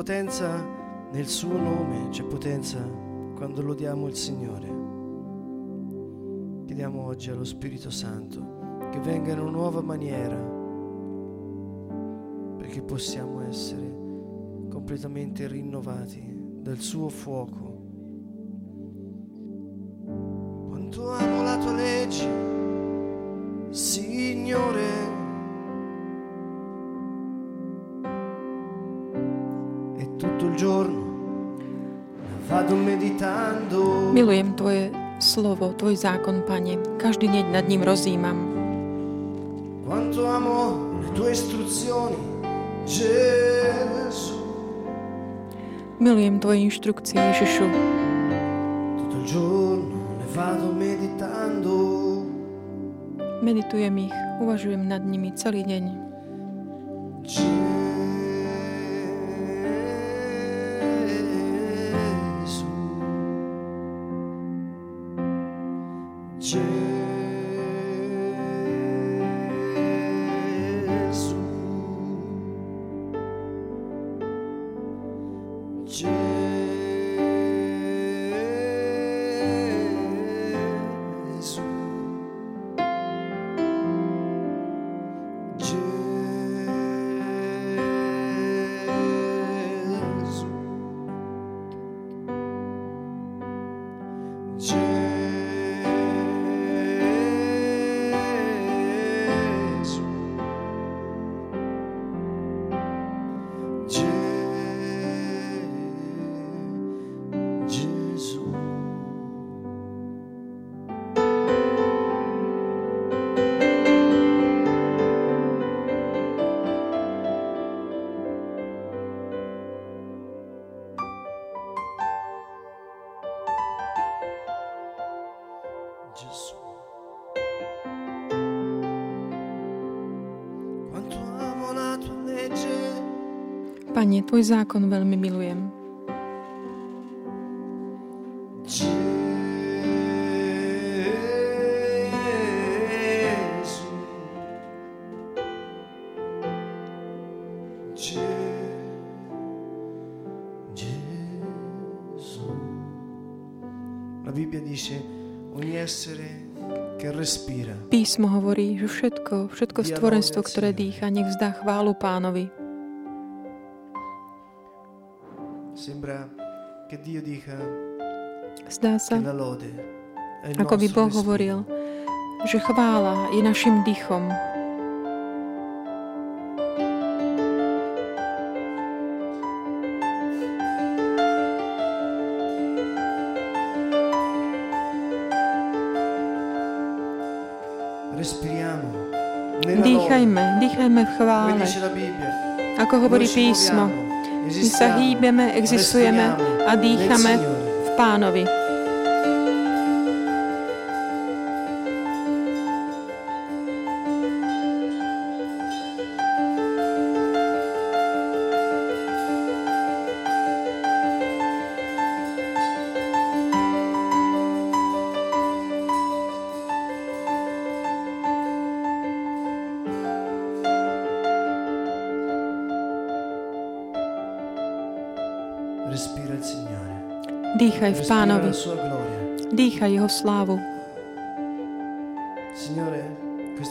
potenza nel suo nome, c'è potenza quando lodiamo il Signore. Chiediamo oggi allo Spirito Santo che venga in una nuova maniera perché possiamo essere completamente rinnovati dal suo fuoco. Quanto amo la tua legge, Signore. Milujem Tvoje slovo, Tvoj zákon, Pane. Každý deň nad ním rozímam. Quanto amo le tue istruzioni, Gesù. Milujem Tvoje inštrukcie, Ježišu. Tutto il giorno le vado meditando. Meditujem ich, uvažujem nad nimi celý deň. Pane, Tvoj zákon veľmi milujem. Písmo hovorí, že všetko, všetko stvorenstvo, ktoré dýcha, nech vzdá chválu pánovi. Zdá sa, ako by Boh hovoril, že chvála je našim dýchom. Dýchajme, dýchajme v chvále. Ako hovorí písmo, my sa hýbeme, existujeme a dýchame v pánovi. Pánovi. Dýchaj jeho slávu.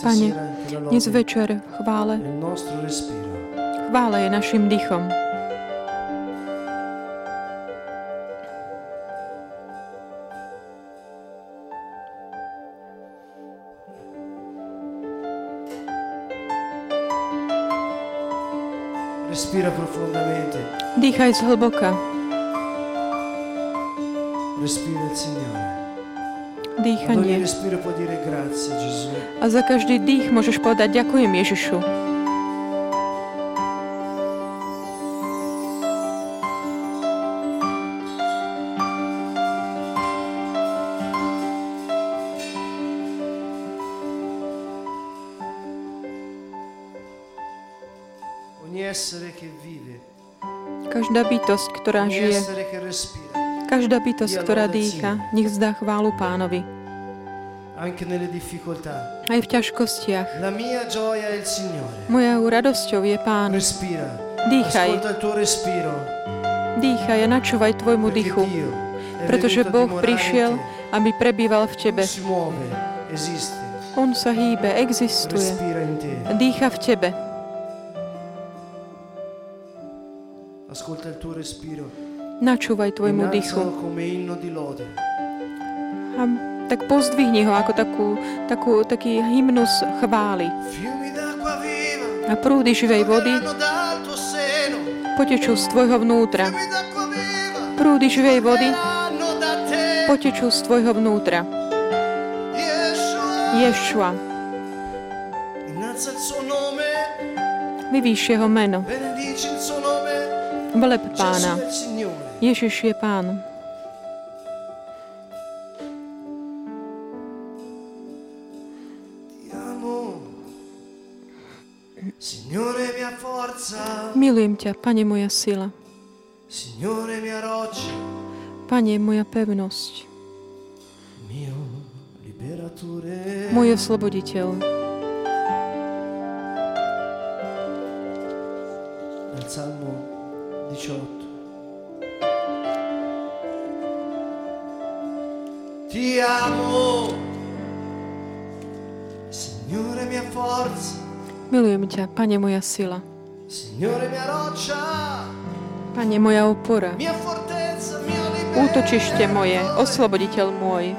Pane, Dnes večer v chvále. Chvála je našim dýchom. Dýchaj zhlboka. Dýchanie. A za každý dých môžeš povedať ďakujem Ježišu. Každá bytosť, ktorá žije, každá bytosť, ktorá dýcha, nech zdá chválu pánovi. Aj v ťažkostiach. Mojou radosťou je pán. Dýchaj, dýchaj a načúvaj tvojmu dýchu, pretože Boh prišiel, aby prebýval v tebe. On sa hýbe, existuje, dýcha v tebe. Ascolta il tuo respiro. Načúvaj tvojmu dýchu. A tak pozdvihni ho ako takú, takú, taký hymnus chvály. A prúdy živej vody potečú z tvojho vnútra. Prúdy živej vody potečú z tvojho vnútra. Ješua, vyvýš jeho meno. Veleb Gesù pána. Ježiš je pán. Milujem ťa, Pane moja sila. Pane moja pevnosť. Môj osloboditeľ. Dal Salmo 18. Ti amo, Signore mia forza, Milujem ťa, Pane moja sila. Signore mia roccia, Pane moja opora. mia fortezza, liberatore. Útočište moje, osloboditeľ môj.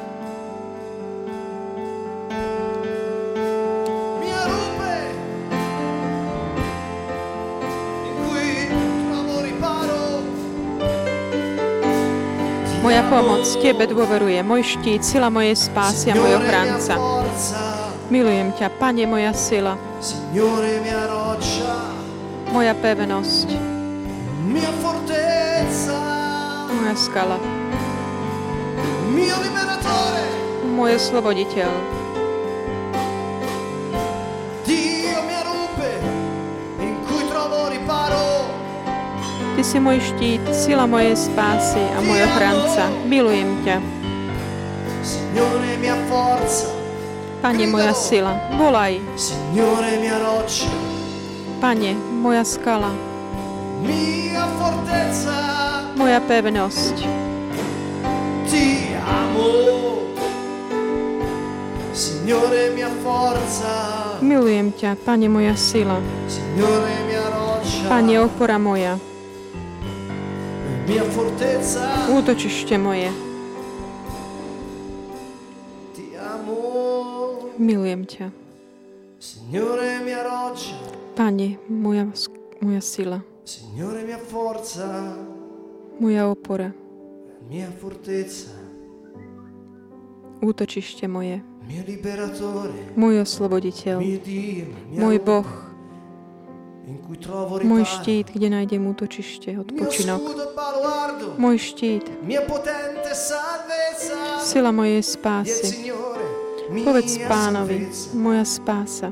Amo, pomoc. Tebe dôveruje, môj štít, sila mojej spásy a môj ochranca. Milujem ťa, Pane moja sila, moja pevnosť, moja skala, môj osloboditeľ. Ty si môj štít, sila mojej spásy a môj ochranca. Milujem ťa, Pane moja sila. Volaj, Pane, moja skala, moja pevnosť. ti amo. Signore mia forza, Milujem ťa, Pane moja sila, Signore mia roccia, Pane opora moja, útočište moje. Milujem ťa, Pane, moja, moja sila, moja opora, útočište moje, môj osloboditeľ, môj Boh, môj štít, kde nájdem útočište, odpočinok, môj štít, sila mojej spásy. Povedz pánovi, moja spása.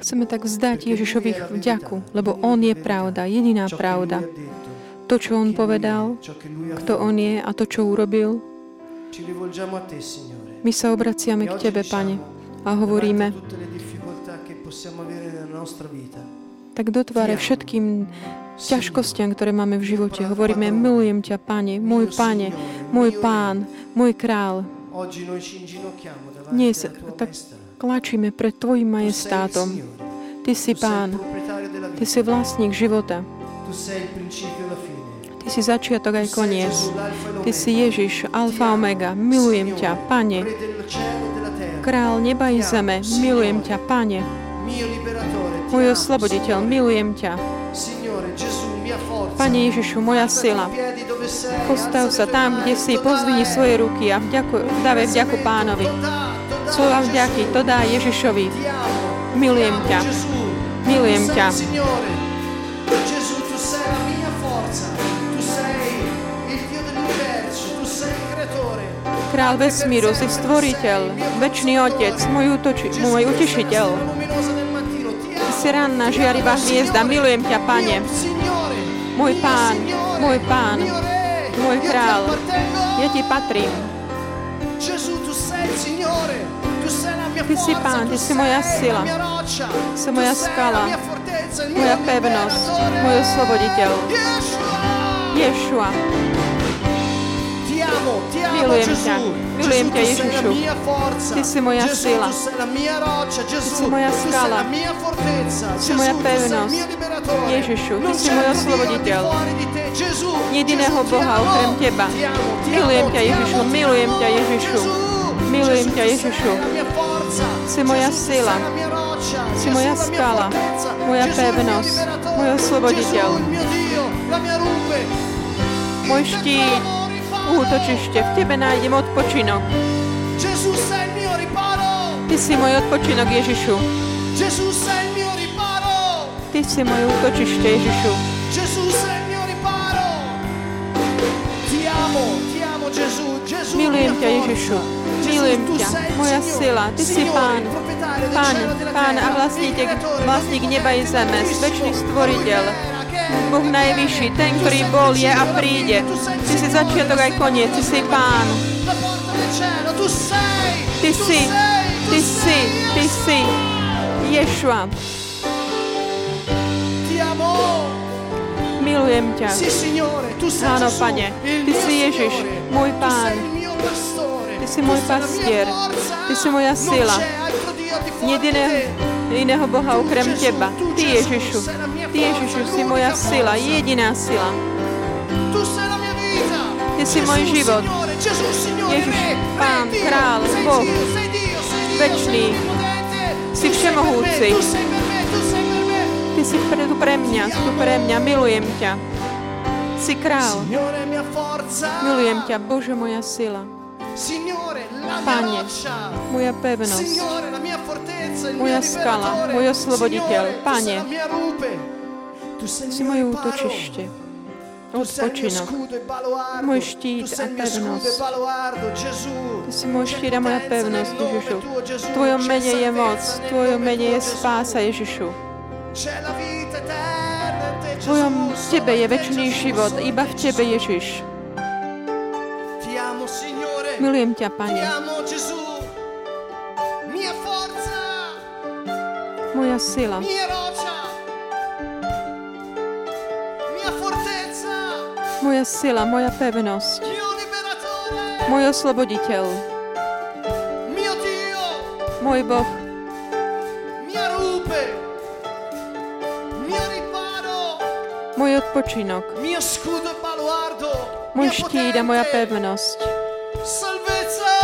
Chceme tak vzdať Ježišovi vďaku, lebo On je pravda, jediná pravda. To, čo On povedal, kto. On je a to, čo urobil, My sa obraciame k Tebe, Pane, a hovoríme, tak dotváre všetkým ťažkostiam, ktoré máme v živote. Hovoríme, milujem ťa, Pane, môj Pane, môj Pán, môj Král. Dnes tak klačíme pred Tvojim majestátom. Ty si Pán, Ty si vlastník života. Ty si začiatok aj koniec. Ty si. Ježiš, alfa omega. Milujem ťa, Pane. Král neba i zeme. Milujem ťa, Pane, môj osloboditeľ. Milujem ťa. Pane Ježišu, moja sila. Postav sa tam, kde si, dai. svoje ruky a vďaku, vďaku pánovi. Slova vďaky, to dá Ježišovi. Milujem ťa. Milujem ťa. Král vesmíru, si stvoriteľ, večný otec, môj, útoči, môj utešiteľ. Si ranná žiarivá hviezda, milujem ťa, pane. Môj pán, môj pán, môj král, ja ti patrím. Ty si pán, ty si moja sila, si moja skala, moja pevnosť, môj osloboditeľ. Ješua. Milujem ťa. Milujem ťa, Ježišu. Ty si moja sila. Ty si moja skala. Si moja pevnosť. Ježišu, Ty si môj osloboditeľ. Jediného Boha okrem Teba. Milujem ťa, Ježišu. Milujem ťa, Ježišu. Milujem ťa, Ježišu. Si moja sila. Si moja skala. Moja pevnosť. Môj osloboditeľ. Môj štít útočište. V Tebe nájdem odpočinok. Ty si môj odpočinok, Ježišu. Ty si môj útočište, Ježišu. Milujem ťa, Ježišu. Milujem ťa, moja sila. Ty si pán. Pán, pán a vlastník, vlastník neba i zeme, večný stvoriteľ. Boh najvyšší, ten, ktorý bol, je a príde. Ty si začiatok aj koniec, ty si pán. Ty si, ty si, ty si, Ješua. Milujem ťa. Áno, pane, ty si Ježiš, môj pán. Ty si môj pastier. Ty si moja sila. Jediného, iného Boha okrem Teba. Ty Ježišu. Ty Ježišu si moja sila, jediná sila. Ty si môj život. Ježiš, Pán, Král, Boh, večný. Si všemohúci. Ty si tu pre mňa, si tu pre mňa, milujem ťa. Si král. Milujem ťa, Bože, moja sila. Pane, moja pevnosť, moja skala, môj osloboditeľ. Pane, si moje útočište, odpočinok, môj štít a pevnosť. Ty si môj štít a moja pevnosť, Ježišu. V Tvojom mene je moc, v Tvojom mene je spása, Ježišu. V Tvojom Tebe je väčší život, iba v Tebe, Ježiš. Milujem ťa, Pane. Moja sila. Moja sila, moja pevnosť. Môj osloboditeľ. Môj Boh. Môj odpočinok. Môj štít a moja pevnosť.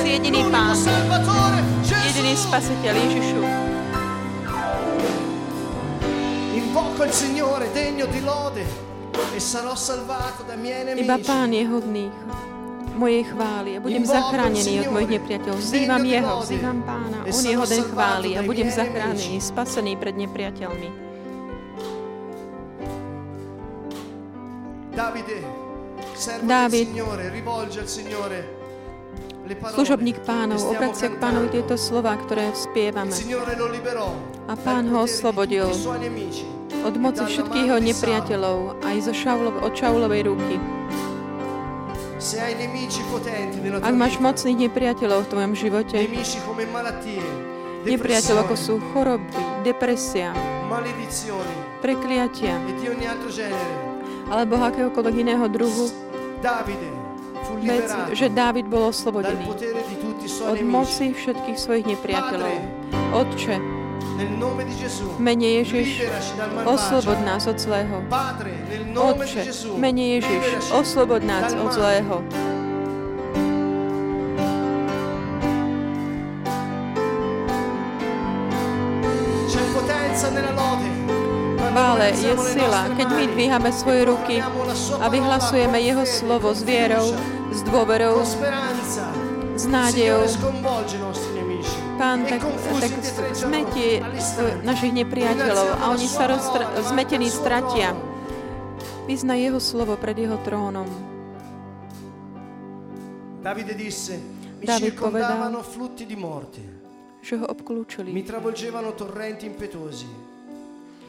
Si jediný pán. Jediný spasiteľ Ježišu. Invoco il Signore degno di lode e sarò salvato dai miei nemici. Iba Pán je hodný mojej chvály a budem zachránený od mojich nepriateľov. Vzývam Jeho, vzývam Pána, On je hoden chvály a budem zachránený, spasený pred nepriateľmi. Dávid, služobník pánov, obracia k pánovi tieto slova, ktoré spievame. A pán ho oslobodil od moci všetkých jeho nepriateľov, aj zo Šaulov, od Šaulovej ruky. Ak máš mocných nepriateľov v tvojom živote, nepriateľ ako sú choroby, depresia, prekliatia, alebo akéhokoľvek iného druhu, vec, že Dávid bol oslobodený od moci všetkých svojich nepriateľov. Otče, mene Ježiš, oslobod nás od zlého. Otče, mene Ježiš, oslobod nás od zlého. Vále je sila, keď my dvíhame svoje ruky a vyhlasujeme Jeho slovo s vierou, s dôverou, s nádejou. Pán tak, tak zmetí našich nepriateľov a oni sa roztra- zmetení stratia. Vyzna Jeho slovo pred Jeho trónom. David morte. Že ho obklúčili. Mi travolgevano torrenti impetuosi.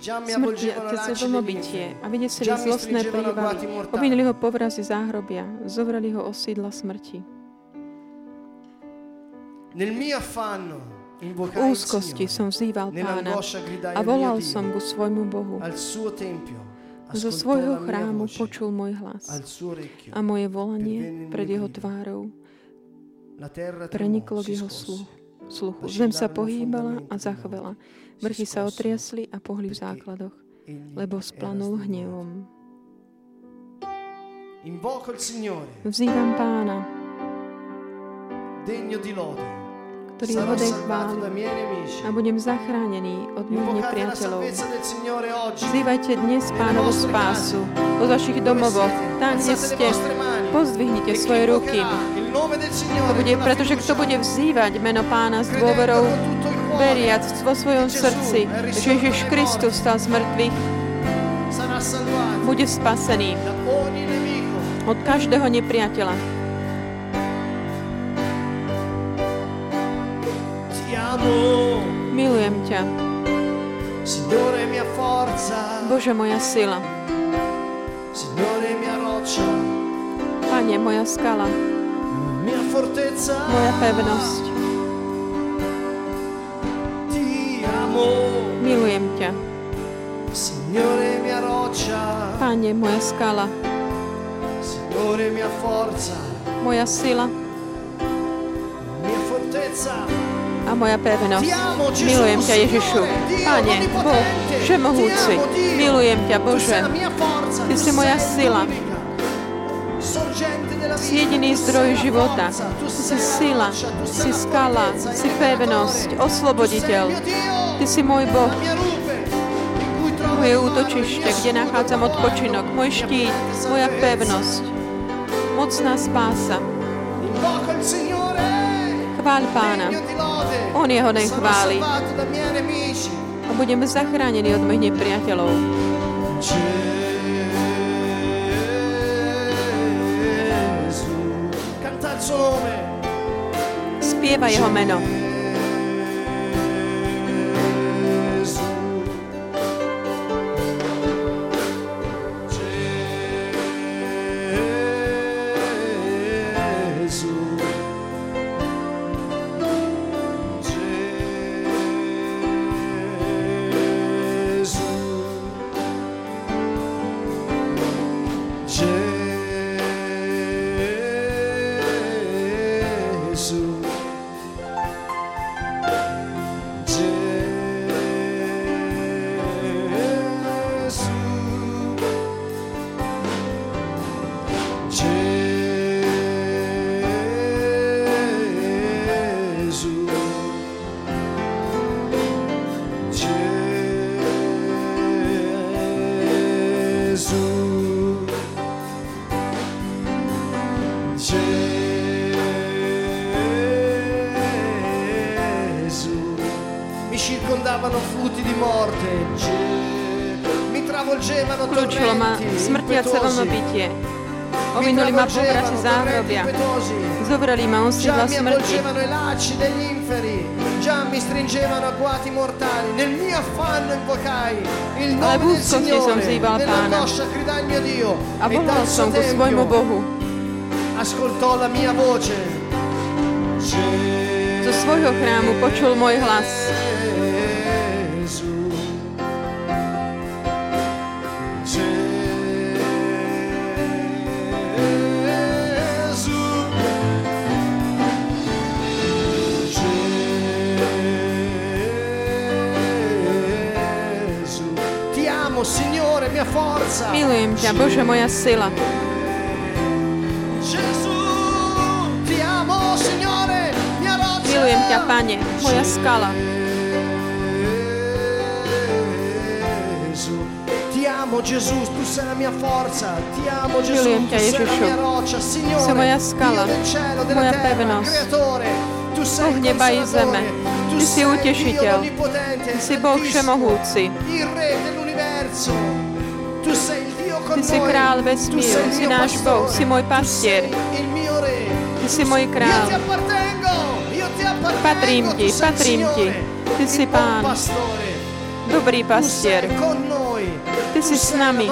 Smrtiace vlnobytie a vyniesli zlostné prívaly. Obvinili ho povrazy záhrobia, zovrali ho osídla smrti. V úzkosti som vzýval pána a volal som ku svojmu Bohu. Zo svojho chrámu počul môj hlas a moje volanie pred jeho tvárou preniklo v jeho sluchu. Zem sa pohýbala a zachvela. Vrchy sa otriasli a pohli v základoch, lebo splanul hnevom. Vzývam pána, ktorý je hodej chváli a budem zachránený od mých nepriateľov. Vzývajte dnes pánovu spásu od vašich domovoch, tam, kde ste, pozdvihnite svoje ruky. To bude, pretože kto bude vzývať meno pána s dôverou, veriac vo svojom srdci, že Ježiš Kristus stal z mŕtvych, bude spasený od každého nepriateľa. Milujem ťa. Bože, moja sila. Pane, moja skala. Moja pevnosť. Milujem ťa. Pane, moja skala. Moja sila. A moja pevnosť. Milujem ťa, Ježišu. Pane, Boh, všemohúci. Milujem ťa, Bože. Ty si moja sila. Si jediný zdroj života. Si sila, si skala, si pevnosť, osloboditeľ. Ty si môj Boh, moje útočište, kde nachádzam odpočinok, môj štít, moja pevnosť, mocná spása. Chváľ Pána. On je hoden chváli. A budeme zachránení od mojich nepriateľov. Spieva jeho meno. Già mi stringevano agguati mortali. Nel mio affanno invocai il nome del Signore. Nell'angoscia gridai il mio Dio. A volal som ku svojmu Bohu. Ascoltò la mia voce. Zo svojho chrámu počul môj hlas. Milujem ťa, Bože, moja sila. Milujem ťa, Pane, moja skala. amo Gesù, tu sei la mia forza. Ti amo Gesù, Milujem ťa, Ježišu. Si moja skala, moja pevnosť. Boh neba i zeme. Ty si utešiteľ. Ty si Boh všemohúci. il re dell'universo. Ty si noi. král vesmíru, sei il si mio náš Boh, pastore. si môj Tu pastier, sei il mio re. Ty si môj Io ti král. Patrím ti, patrím ti. Ty si il buon pán, dobrý noi. Ty Tu si s nami.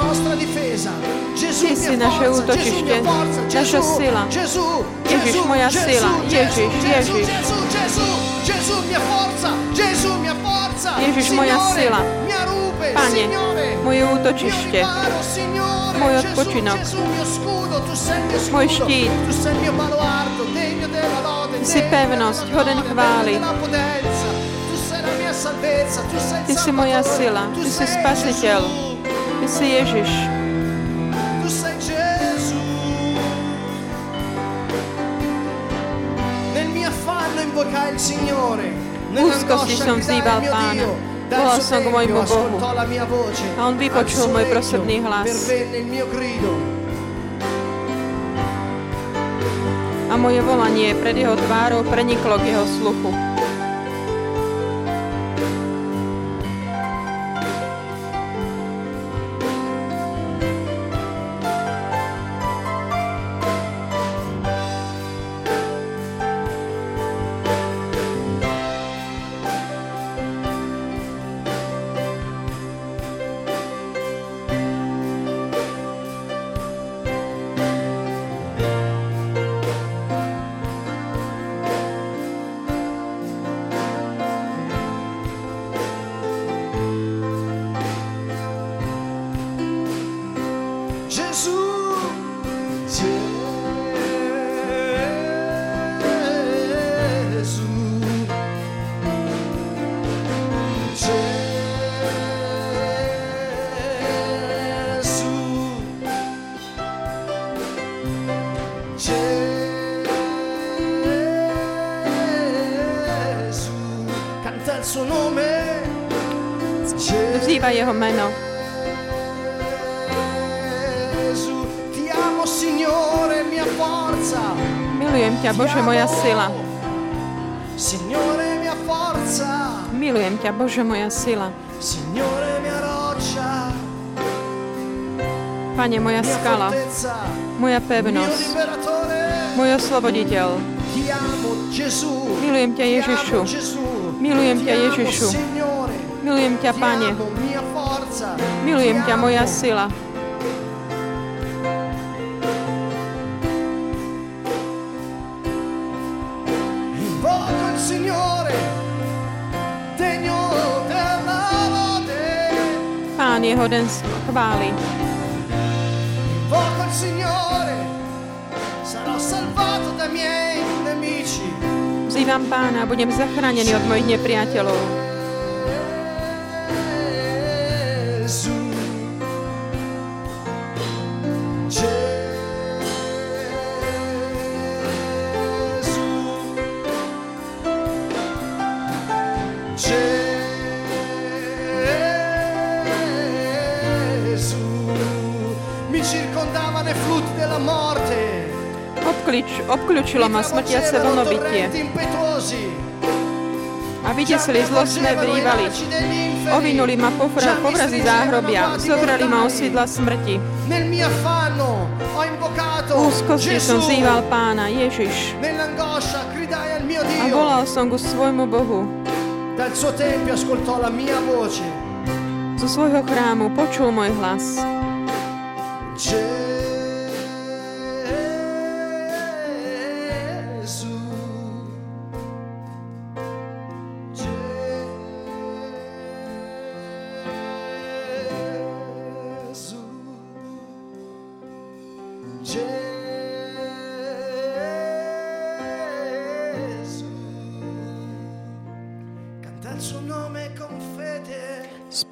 Ty mia si naše forza, naša sila. Gesù, moja sila. Mia forza. Ježiš, moja sila. Pane, moje útočište, môj odpočinok. Môj štít. si pevnosť, hoden chvály. Ty si moja sila, Ty si spasiteľ. Ty si Ježiš. Úzkosti som vzýval Pána. Volal som k môjmu Bohu. A on vypočul môj prosebný hlas. A moje volanie pred jeho tvárou preniklo k jeho sluchu. Jeho meno. Milujem ťa, Bože, moja sila. Milujem ťa, Bože, moja sila. Pane, moja skala, moja pevnosť, môj osloboditeľ. Milujem ťa, Ježišu. Milujem ťa, Ježišu. Milujem ťa, Pane. Milujem ťa, moja sila. Pán je hoden chvály. Invoco il Signore, sarò salvato dai miei nemici. Vzývam pána budem zachránený od mojich nepriateľov. Obklič, obkľúčilo ma smrtiace vlnobytie a vydesili zlostné vrývaly. Ovinuli ma povra, povrazy záhrobia, zobrali ma osídla smrti. Úzkosti som Gesù. vzýval pána Ježiš a volal som ku svojmu Bohu. Zo svojho chrámu počul môj hlas. Gesù.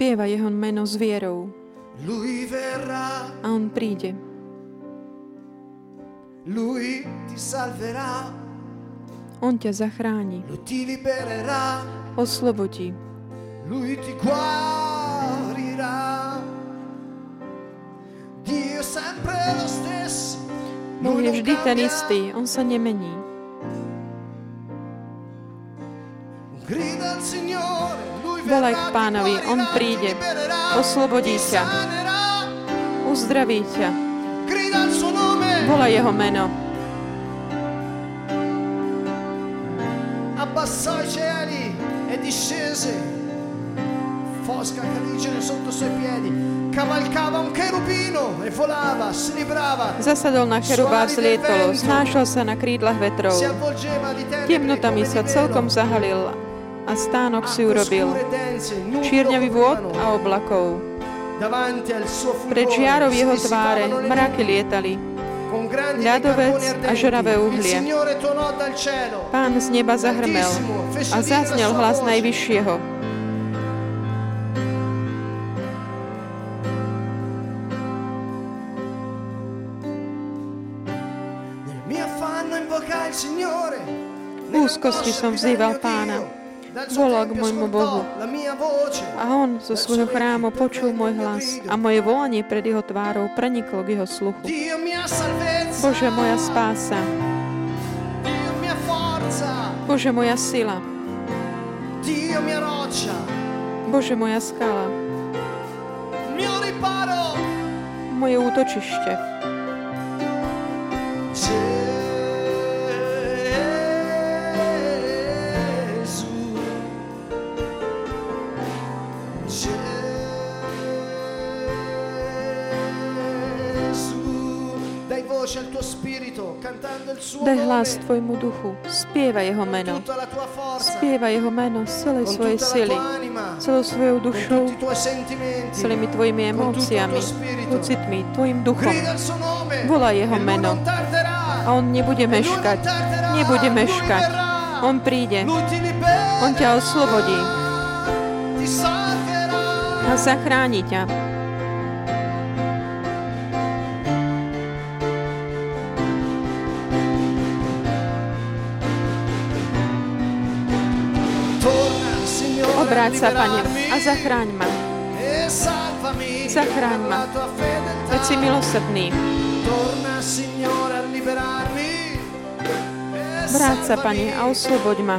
spieva jeho meno s vierou. A on príde. Lui ti salverá. On ťa zachráni. Lui ti libererá. Oslobodí. Lui ti guarirá. Dio sempre lo stesso. Boh je vždy ten istý, on sa nemení. Grida al Signore Volaj k pánovi, On príde, oslobodí ťa, uzdraví ťa. Volaj jeho meno. Abbassò i cieli e discese. Fosca caligine sotto suoi piedi. Cavalcava un cherubino e volava, si librava. Zasadol na cheruba a zlietol, znášal sa na krídlach vetrov. Temnotami sa celkom zahalil a stánok si urobil čierňavý vôd a oblakov. Pred žiarov jeho tváre mraky lietali, ľadovec a žravé uhlie. Pán z neba zahrmel a zaznel hlas Najvyššieho. Úzkosti som vzýval pána volal k môjmu Bohu. A on zo svojho chrámu počul môj hlas a moje volanie pred jeho tvárou preniklo k jeho sluchu. Bože, moja spása. Bože, moja sila. Bože, moja skala. Moje útočište. Daj hlas tvojmu duchu, spieva jeho meno. Spieva jeho meno z celej svojej sily, celou svojou dušou, celými tvojimi emóciami, pocitmi, tvojim duchom. Volá jeho meno. A on nebude meškať. Nebude meškať. On príde. On ťa oslobodí. A zachráni ťa. Obráť sa, Pane, a zachráň ma. Zachráň ma. Veď si milosrdný. Vráť sa, Pane, a osloboď ma.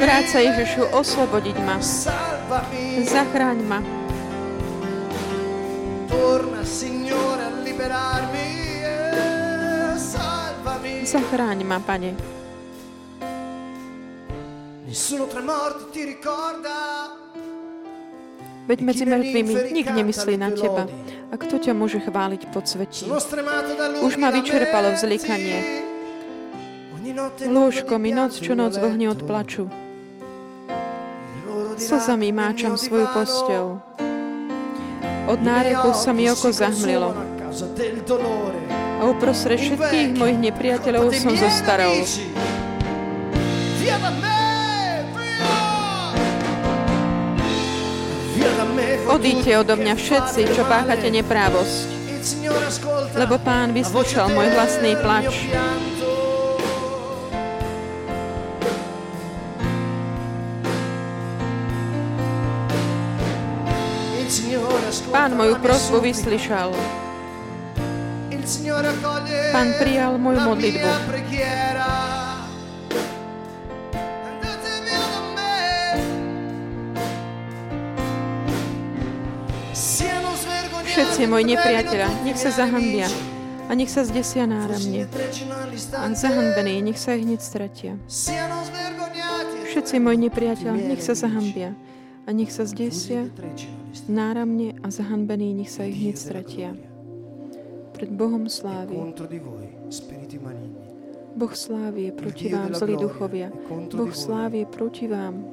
Vráť sa, Ježišu, oslobodiť ma. Zachráň ma. Zachráň ma, Pane. Veď medzi mŕtvými nik nemyslí na teba. A kto ťa môže chváliť po sveti? Už ma vyčerpalo vzlikanie. Lôžko mi noc čo noc v ohni od plaču. Slzami máčam svoju postel. Od náreku sa mi oko zahmlilo. A uprostred všetkých mojich nepriateľov som zostaral. Odíďte odo mňa všetci, čo páchate neprávosť, lebo Pán vyslyšal môj vlastný plač. Pán moju prosbu vyslyšal. Pán prijal moju modlitbu. Všetci moji nepriateľa, nech sa zahambia a nech sa zdesia náramne. A zahanbení, nech sa ich hneď stratia. Všetci moji nepriateľ, nech sa zahambia a nech sa zdesia náramne a zahanbení, nech sa ich hneď stratia. Pred Bohom slávy. Boh slávy je proti vám, zlí duchovia. Boh slávy je proti vám.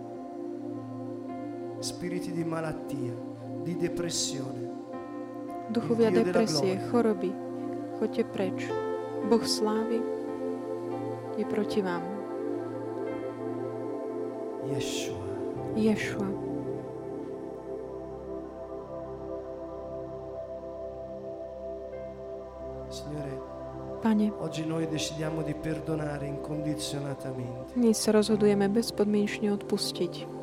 Spiriti di malattia, di depressione, duchovia depresie, choroby, choďte preč. Boh slávy je proti vám. Ješua. Ješua. Pane, dnes sa rozhodujeme bezpodmienečne odpustiť.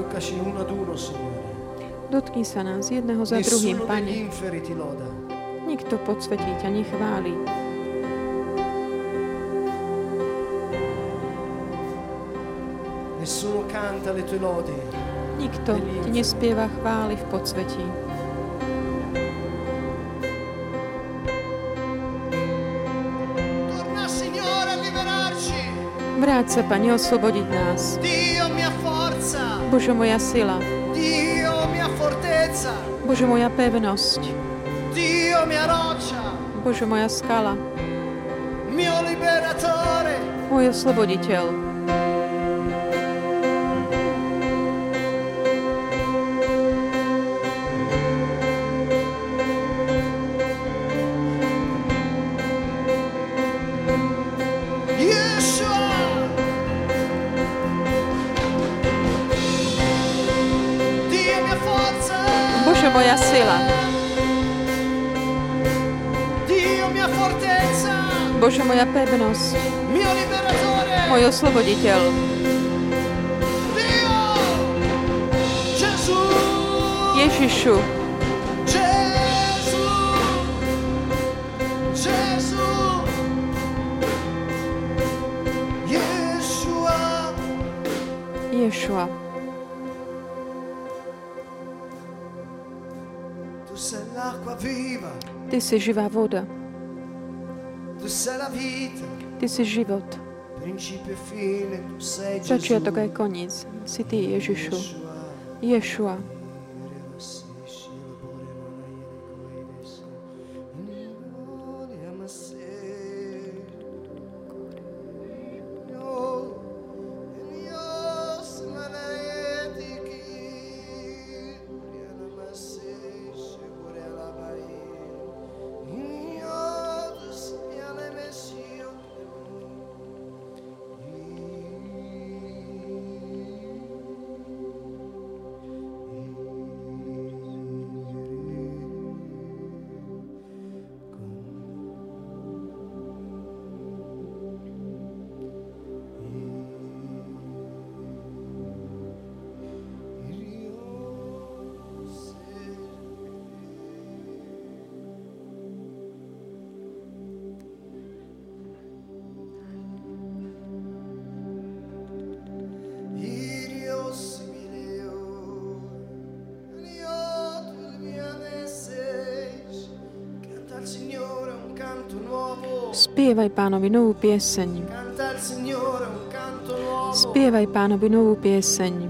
Toccaci uno ad uno, Signore. Dotkni sa nás jedného za druhým, Pane. Nikto podsvetí ťa nechváli. Nessuno canta le tue lodi. Nikto ti nespieva chvály v podsvetí. Vráť sa, Pane, oslobodiť nás. Dio Bože moja sila. Dio mia fortezza. Bože moja pevnosť. Dio mia roccia. Bože moja skala. Mio liberatore. Môj osloboditeľ. Bože, moja pevnosť. Môj osloboditeľ. Ježišu. Yeshua. Ty si živá voda. Ty si život. Začiatok aj koniec. Si Ty, Ježišu. Ješua. Spievaj pánovi novú pieseň. Spievaj pánovi novú pieseň.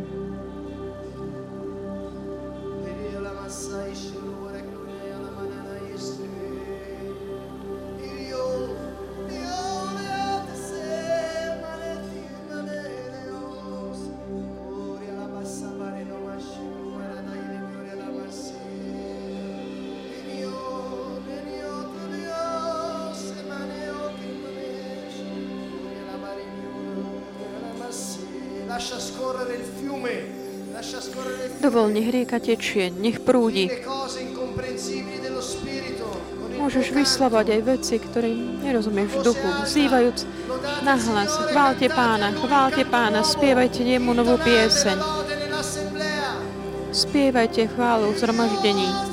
Dovol, nech rieka tečie, nech prúdi. Môžeš vyslovať aj veci, ktoré nerozumieš v duchu, vzývajúc nahlas. Chválte pána, chválte pána, spievajte jemu novú pieseň. Spievajte chválu v zhromaždení.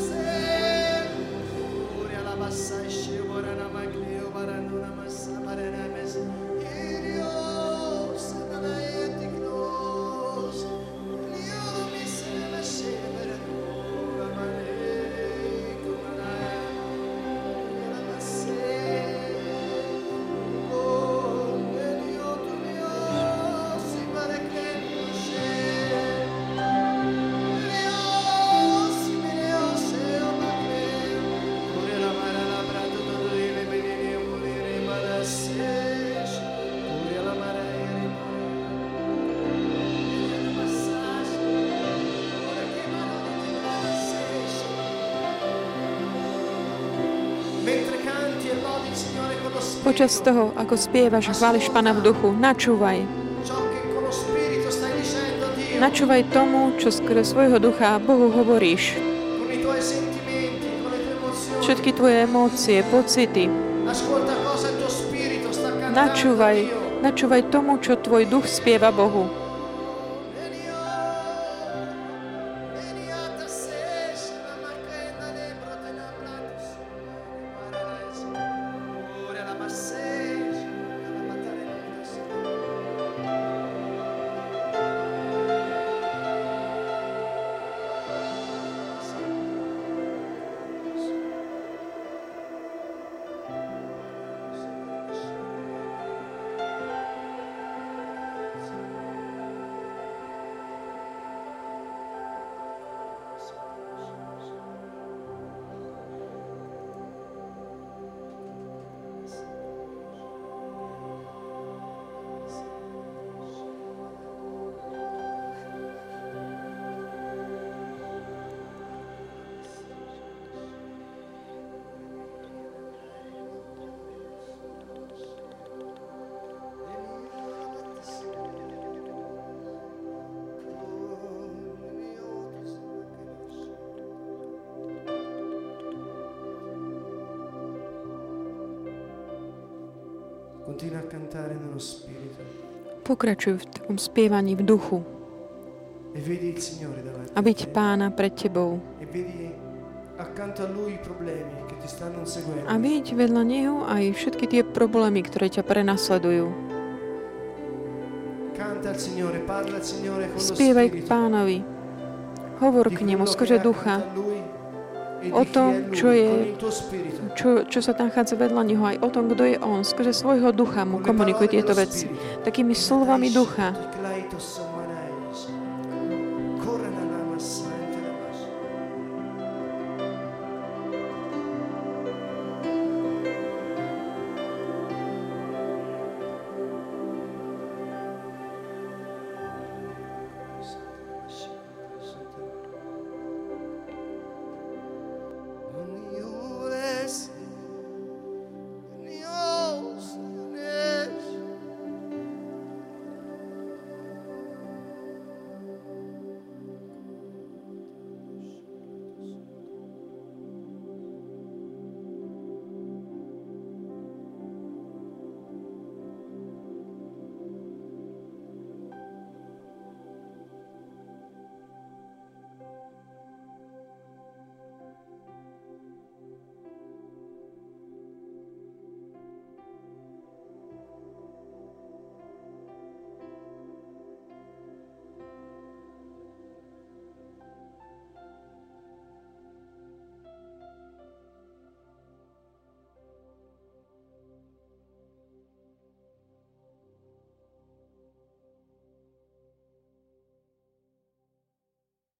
Počas toho, ako spievaš, chváliš Pana v duchu, načúvaj. Načúvaj tomu, čo skrze svojho ducha Bohu hovoríš. Všetky tvoje emócie, pocity. Načúvaj, načúvaj tomu, čo tvoj duch spieva Bohu. Pokračuj v tom spievaní v duchu. A vidť pána pred tebou. A vidieť vedľa neho aj všetky tie problémy, ktoré ťa prenasledujú. Spievaj k pánovi. Hovor k nemu skrze ducha o tom, čo, je, čo, čo sa tam chádza vedľa neho, aj o tom, kto je on. Skrze svojho ducha mu komunikuje tieto veci. Takými slovami ducha.